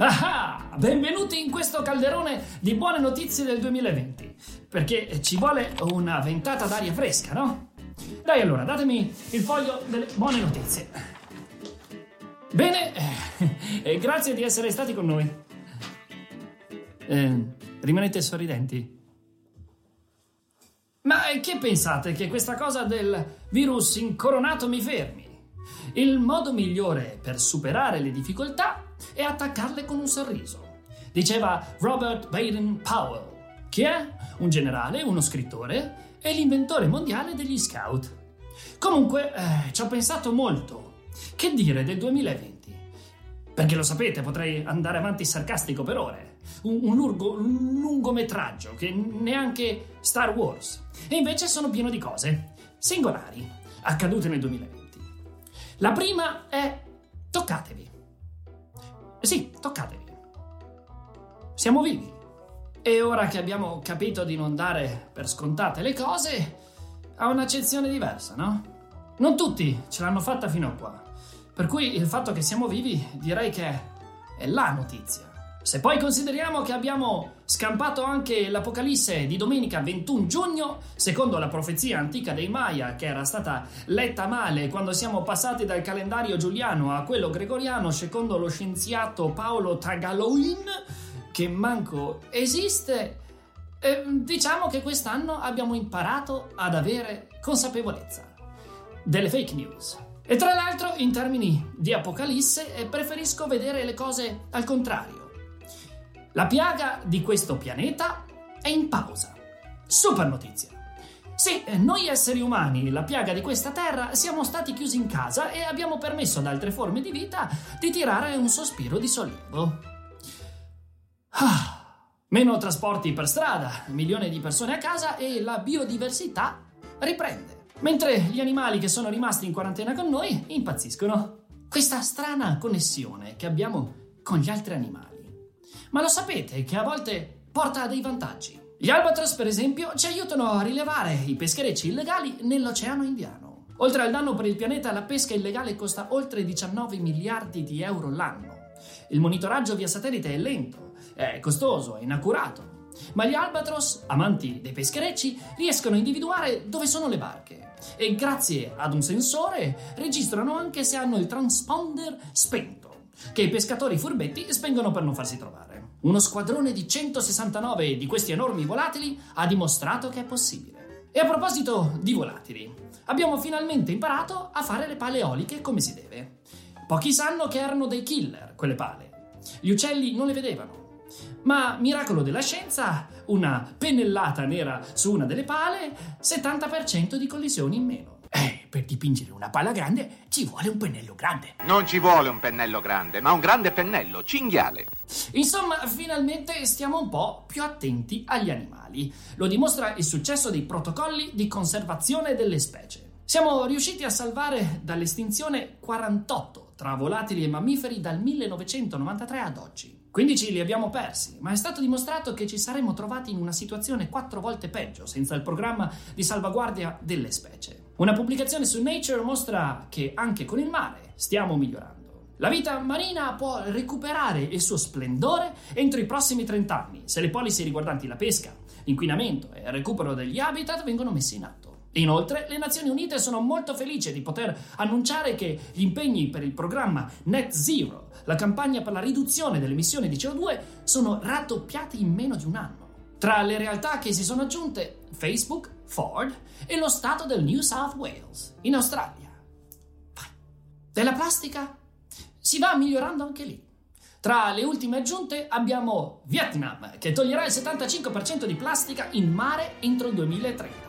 Ah, benvenuti in questo calderone di buone notizie del 2020. Perché ci vuole una ventata d'aria fresca, no? Dai allora, datemi il foglio delle buone notizie. Bene, eh, grazie di essere stati con noi. Eh, rimanete sorridenti. Ma che pensate che questa cosa del virus incoronato mi fermi? Il modo migliore per superare le difficoltà è attaccarle con un sorriso. Diceva Robert Baden Powell, che è un generale, uno scrittore e l'inventore mondiale degli scout. Comunque, eh, ci ho pensato molto. Che dire del 2020? Perché lo sapete, potrei andare avanti sarcastico per ore. Un, un, lungo, un lungometraggio che neanche Star Wars. E invece sono pieno di cose singolari accadute nel 2020. La prima è toccatevi. Sì, toccatevi. Siamo vivi. E ora che abbiamo capito di non dare per scontate le cose, ha un'accezione diversa, no? Non tutti ce l'hanno fatta fino a qua. Per cui il fatto che siamo vivi direi che è la notizia. Se poi consideriamo che abbiamo scampato anche l'Apocalisse di domenica 21 giugno, secondo la profezia antica dei Maya, che era stata letta male quando siamo passati dal calendario giuliano a quello gregoriano, secondo lo scienziato Paolo Tagaloin, che manco esiste, eh, diciamo che quest'anno abbiamo imparato ad avere consapevolezza delle fake news. E tra l'altro, in termini di Apocalisse, eh, preferisco vedere le cose al contrario. La piaga di questo pianeta è in pausa. Super notizia. Sì, noi esseri umani, la piaga di questa terra, siamo stati chiusi in casa e abbiamo permesso ad altre forme di vita di tirare un sospiro di sollievo. Ah, meno trasporti per strada, milioni di persone a casa e la biodiversità riprende. Mentre gli animali che sono rimasti in quarantena con noi impazziscono. Questa strana connessione che abbiamo con gli altri animali. Ma lo sapete che a volte porta dei vantaggi. Gli albatros, per esempio, ci aiutano a rilevare i pescherecci illegali nell'Oceano Indiano. Oltre al danno per il pianeta, la pesca illegale costa oltre 19 miliardi di euro l'anno. Il monitoraggio via satellite è lento, è costoso, è inaccurato. Ma gli albatros, amanti dei pescherecci, riescono a individuare dove sono le barche e grazie ad un sensore registrano anche se hanno il transponder spento, che i pescatori furbetti spengono per non farsi trovare. Uno squadrone di 169 di questi enormi volatili ha dimostrato che è possibile. E a proposito di volatili, abbiamo finalmente imparato a fare le pale eoliche come si deve. Pochi sanno che erano dei killer quelle pale. Gli uccelli non le vedevano. Ma miracolo della scienza, una pennellata nera su una delle pale, 70% di collisioni in meno. Per dipingere una pala grande ci vuole un pennello grande. Non ci vuole un pennello grande, ma un grande pennello, cinghiale. Insomma, finalmente stiamo un po' più attenti agli animali. Lo dimostra il successo dei protocolli di conservazione delle specie. Siamo riusciti a salvare dall'estinzione 48 tra volatili e mammiferi dal 1993 ad oggi. 15 li abbiamo persi, ma è stato dimostrato che ci saremmo trovati in una situazione quattro volte peggio senza il programma di salvaguardia delle specie. Una pubblicazione su Nature mostra che anche con il mare stiamo migliorando. La vita marina può recuperare il suo splendore entro i prossimi 30 anni, se le policy riguardanti la pesca, l'inquinamento e il recupero degli habitat vengono messe in atto. Inoltre, le Nazioni Unite sono molto felici di poter annunciare che gli impegni per il programma Net Zero, la campagna per la riduzione delle emissioni di CO2, sono raddoppiati in meno di un anno. Tra le realtà che si sono aggiunte Facebook, Ford e lo stato del New South Wales, in Australia. Vai. Della plastica si va migliorando anche lì. Tra le ultime aggiunte abbiamo Vietnam, che toglierà il 75% di plastica in mare entro il 2030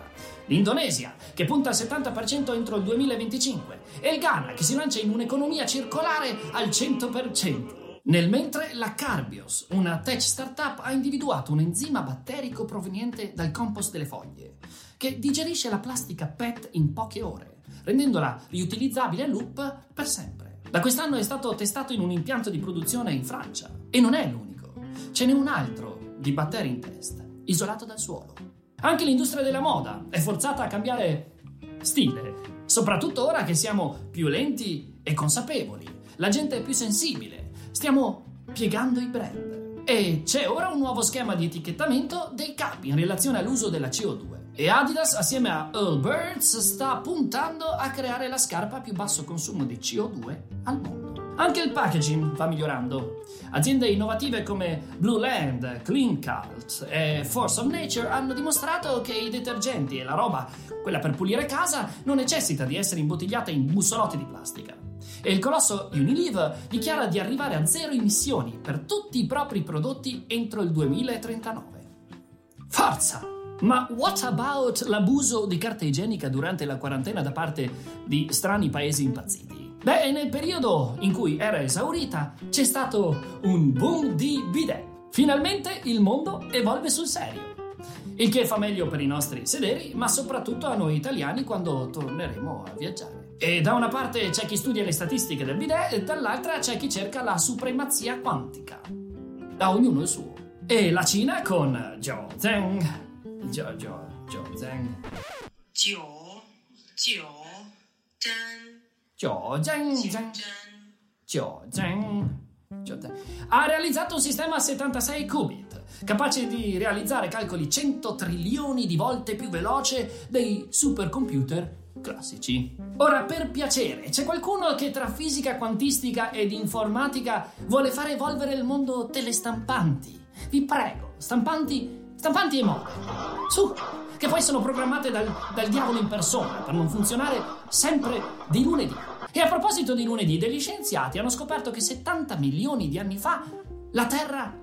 l'Indonesia, che punta al 70% entro il 2025, e il Ghana, che si lancia in un'economia circolare al 100%. Nel mentre la Carbios, una tech startup, ha individuato un enzima batterico proveniente dal compost delle foglie, che digerisce la plastica PET in poche ore, rendendola riutilizzabile a loop per sempre. Da quest'anno è stato testato in un impianto di produzione in Francia. E non è l'unico. Ce n'è un altro di batteri in test, isolato dal suolo. Anche l'industria della moda è forzata a cambiare stile, soprattutto ora che siamo più lenti e consapevoli. La gente è più sensibile. Stiamo piegando i brand. E c'è ora un nuovo schema di etichettamento dei capi in relazione all'uso della CO2. E Adidas, assieme a Earl Birds, sta puntando a creare la scarpa a più basso consumo di CO2 al mondo. Anche il packaging va migliorando. Aziende innovative come Blue Land, Clean Cult e Force of Nature hanno dimostrato che i detergenti e la roba, quella per pulire casa, non necessita di essere imbottigliata in bussolotti di plastica. E il colosso Unilever dichiara di arrivare a zero emissioni per tutti i propri prodotti entro il 2039. Forza! Ma what about l'abuso di carta igienica durante la quarantena da parte di strani paesi impazziti? Beh, nel periodo in cui era esaurita c'è stato un boom di bidet. Finalmente il mondo evolve sul serio. Il che fa meglio per i nostri sederi, ma soprattutto a noi italiani quando torneremo a viaggiare. E da una parte c'è chi studia le statistiche del bidet e dall'altra c'è chi cerca la supremazia quantica. Da ognuno il suo. E la Cina con Zhou Zheng. Zhou Zhou Zhou Zheng. Zhou Zhou Zheng. Ha realizzato un sistema a 76 qubit, capace di realizzare calcoli 100 trilioni di volte più veloce dei supercomputer classici. Ora, per piacere, c'è qualcuno che tra fisica quantistica ed informatica vuole fare evolvere il mondo delle stampanti? Vi prego, stampanti, stampanti e mode. Su, che poi sono programmate dal, dal diavolo in persona per non funzionare sempre di lunedì. E a proposito di lunedì, degli scienziati hanno scoperto che 70 milioni di anni fa la Terra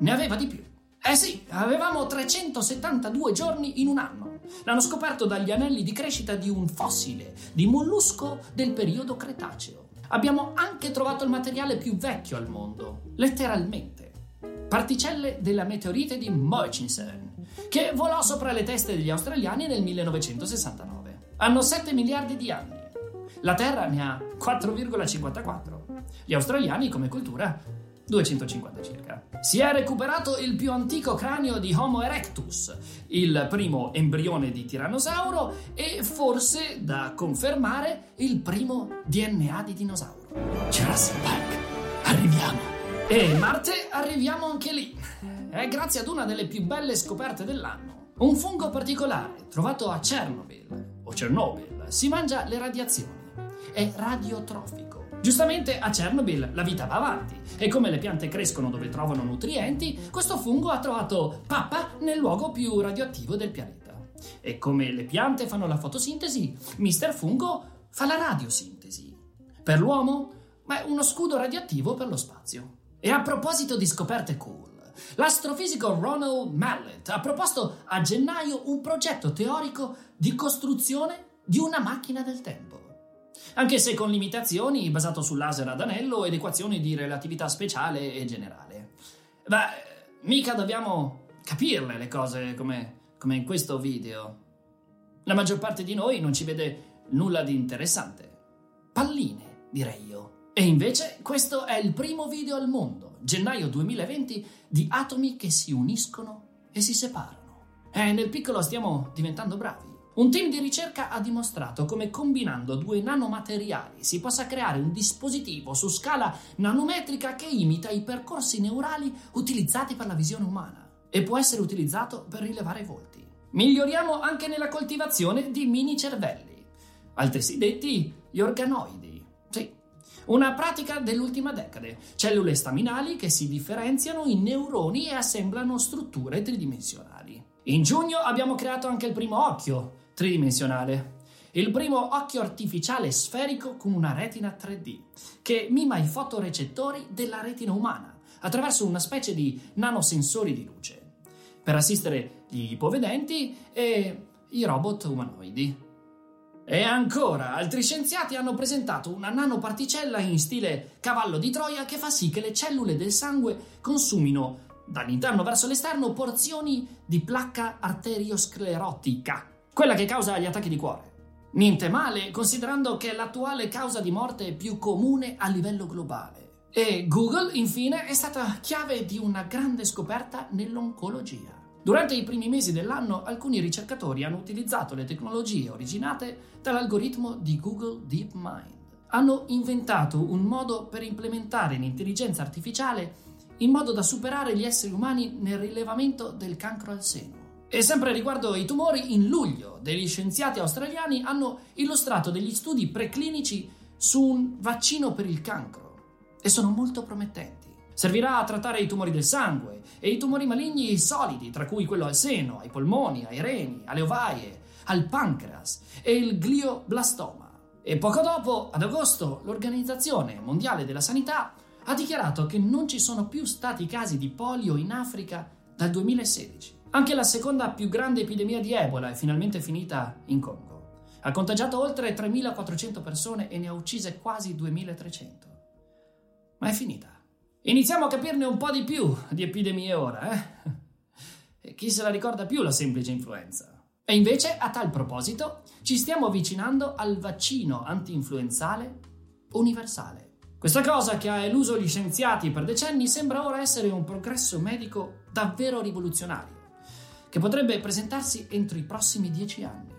ne aveva di più. Eh sì, avevamo 372 giorni in un anno. L'hanno scoperto dagli anelli di crescita di un fossile di mollusco del periodo Cretaceo. Abbiamo anche trovato il materiale più vecchio al mondo, letteralmente. Particelle della meteorite di Murchison, che volò sopra le teste degli australiani nel 1969. Hanno 7 miliardi di anni. La Terra ne ha 4,54. Gli australiani, come cultura, 250 circa. Si è recuperato il più antico cranio di Homo erectus, il primo embrione di tirannosauro e forse, da confermare, il primo DNA di dinosauro. Jurassic Park, arriviamo. E Marte, arriviamo anche lì. È grazie ad una delle più belle scoperte dell'anno. Un fungo particolare, trovato a Chernobyl, o Chernobyl, si mangia le radiazioni è radiotrofico. Giustamente a Chernobyl la vita va avanti e come le piante crescono dove trovano nutrienti, questo fungo ha trovato pappa nel luogo più radioattivo del pianeta. E come le piante fanno la fotosintesi, Mister Fungo fa la radiosintesi. Per l'uomo, ma è uno scudo radioattivo per lo spazio. E a proposito di scoperte cool, l'astrofisico Ronald Mallet ha proposto a gennaio un progetto teorico di costruzione di una macchina del tempo anche se con limitazioni basato su laser ad anello ed equazioni di relatività speciale e generale. Beh, mica dobbiamo capirle le cose come, come in questo video. La maggior parte di noi non ci vede nulla di interessante. Palline, direi io. E invece questo è il primo video al mondo, gennaio 2020, di atomi che si uniscono e si separano. E nel piccolo stiamo diventando bravi. Un team di ricerca ha dimostrato come combinando due nanomateriali si possa creare un dispositivo su scala nanometrica che imita i percorsi neurali utilizzati per la visione umana e può essere utilizzato per rilevare volti. Miglioriamo anche nella coltivazione di mini cervelli, altresì detti gli organoidi. Sì, una pratica dell'ultima decade. Cellule staminali che si differenziano in neuroni e assemblano strutture tridimensionali. In giugno abbiamo creato anche il primo occhio tridimensionale. Il primo occhio artificiale sferico con una retina 3D, che mima i fotorecettori della retina umana attraverso una specie di nanosensori di luce, per assistere gli ipovedenti e i robot umanoidi. E ancora, altri scienziati hanno presentato una nanoparticella in stile cavallo di Troia che fa sì che le cellule del sangue consumino dall'interno verso l'esterno porzioni di placca arteriosclerotica, quella che causa gli attacchi di cuore. Niente male, considerando che è l'attuale causa di morte più comune a livello globale. E Google, infine, è stata chiave di una grande scoperta nell'oncologia. Durante i primi mesi dell'anno alcuni ricercatori hanno utilizzato le tecnologie originate dall'algoritmo di Google DeepMind. Hanno inventato un modo per implementare l'intelligenza artificiale in modo da superare gli esseri umani nel rilevamento del cancro al seno. E sempre riguardo ai tumori, in luglio degli scienziati australiani hanno illustrato degli studi preclinici su un vaccino per il cancro e sono molto promettenti. Servirà a trattare i tumori del sangue e i tumori maligni solidi, tra cui quello al seno, ai polmoni, ai reni, alle ovaie, al pancreas e il glioblastoma. E poco dopo, ad agosto, l'Organizzazione Mondiale della Sanità ha dichiarato che non ci sono più stati casi di polio in Africa dal 2016. Anche la seconda più grande epidemia di Ebola è finalmente finita in Congo. Ha contagiato oltre 3.400 persone e ne ha uccise quasi 2.300. Ma è finita. Iniziamo a capirne un po' di più di epidemie ora, eh? E chi se la ricorda più la semplice influenza? E invece, a tal proposito, ci stiamo avvicinando al vaccino anti-influenzale universale. Questa cosa che ha eluso gli scienziati per decenni sembra ora essere un progresso medico davvero rivoluzionario, che potrebbe presentarsi entro i prossimi dieci anni.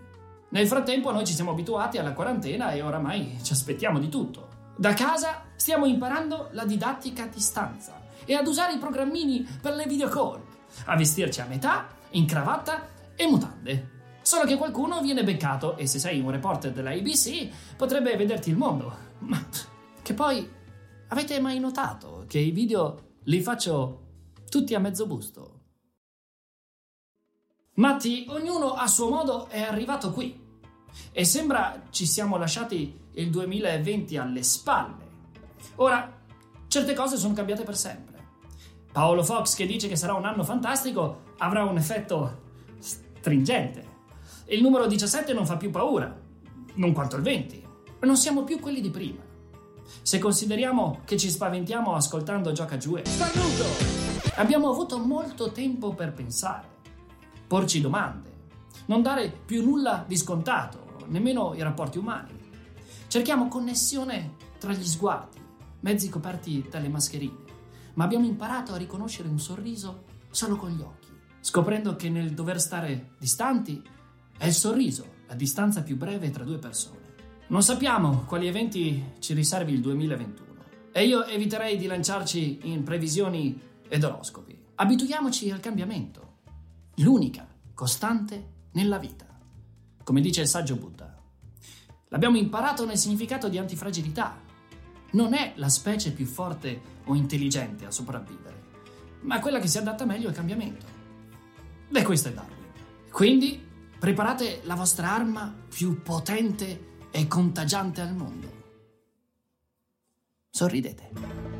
Nel frattempo noi ci siamo abituati alla quarantena e oramai ci aspettiamo di tutto. Da casa stiamo imparando la didattica a distanza e ad usare i programmini per le video call, a vestirci a metà, in cravatta e mutande. Solo che qualcuno viene beccato e se sei un reporter della ABC potrebbe vederti il mondo. Ma che poi avete mai notato che i video li faccio tutti a mezzo busto? Matti, ognuno a suo modo è arrivato qui e sembra ci siamo lasciati il 2020 alle spalle. Ora, certe cose sono cambiate per sempre. Paolo Fox che dice che sarà un anno fantastico avrà un effetto stringente. Il numero 17 non fa più paura, non quanto il 20. Non siamo più quelli di prima. Se consideriamo che ci spaventiamo ascoltando Gioca Giù e abbiamo avuto molto tempo per pensare, porci domande, non dare più nulla di scontato, nemmeno i rapporti umani. Cerchiamo connessione tra gli sguardi, mezzi coperti dalle mascherine, ma abbiamo imparato a riconoscere un sorriso solo con gli occhi, scoprendo che nel dover stare distanti è il sorriso la distanza più breve tra due persone. Non sappiamo quali eventi ci riservi il 2021 e io eviterei di lanciarci in previsioni ed oroscopi. Abituiamoci al cambiamento, l'unica costante nella vita, come dice il saggio Buddha. L'abbiamo imparato nel significato di antifragilità. Non è la specie più forte o intelligente a sopravvivere, ma quella che si adatta meglio al cambiamento. Beh, questo è Darwin. Quindi preparate la vostra arma più potente e contagiante al mondo. Sorridete.